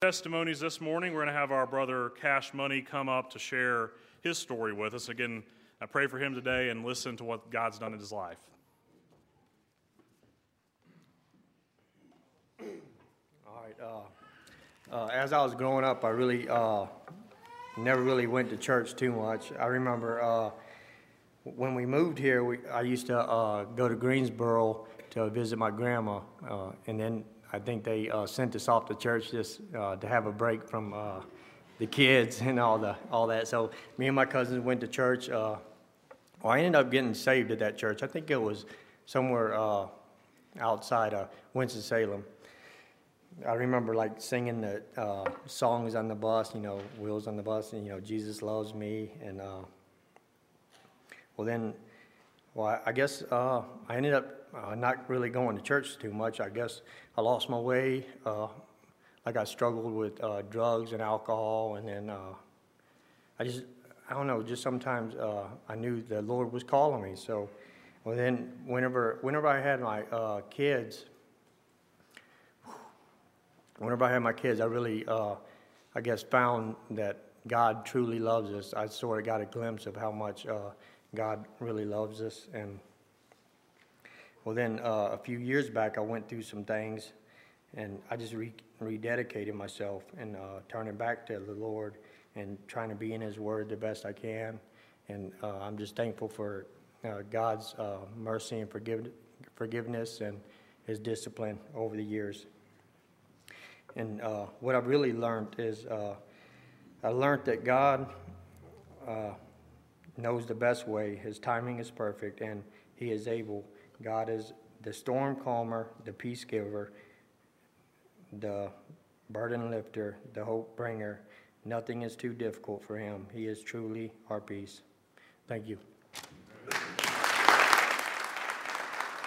testimonies this morning. We're going to have our brother Cash Money come up to share his story with us. Again, I pray for him today and listen to what God's done in his life. All right. Uh, uh, as I was growing up, I really uh, never really went to church too much. I remember uh, when we moved here, we, I used to uh, go to Greensboro to visit my grandma, uh, and then I think they uh, sent us off to church just uh, to have a break from uh, the kids and all the all that. So me and my cousins went to church. Uh, well, I ended up getting saved at that church. I think it was somewhere uh, outside of Winston Salem. I remember like singing the uh, songs on the bus, you know, wheels on the bus, and you know, Jesus loves me, and well then, well I guess I ended up uh, not really going to church too much. I guess I lost my way. Uh, like I struggled with uh, drugs and alcohol, and then uh, I just, I don't know, just sometimes uh, I knew the Lord was calling me. So, well, then whenever, whenever I had my uh, kids, whenever I had my kids, I really, I guess, found that God truly loves us. I sort of got a glimpse of how much God really loves us, and well, then uh, a few years back, I went through some things, and I just re- rededicated myself and uh, turning back to the Lord and trying to be in His Word the best I can. And uh, I'm just thankful for uh, God's uh, mercy and forgive- forgiveness and His discipline over the years. And uh, what I've really learned is I learned that God knows the best way. His timing is perfect, and He is able God is the storm calmer, the peace giver, the burden lifter, the hope bringer. Nothing is too difficult for him. He is truly our peace. Thank you.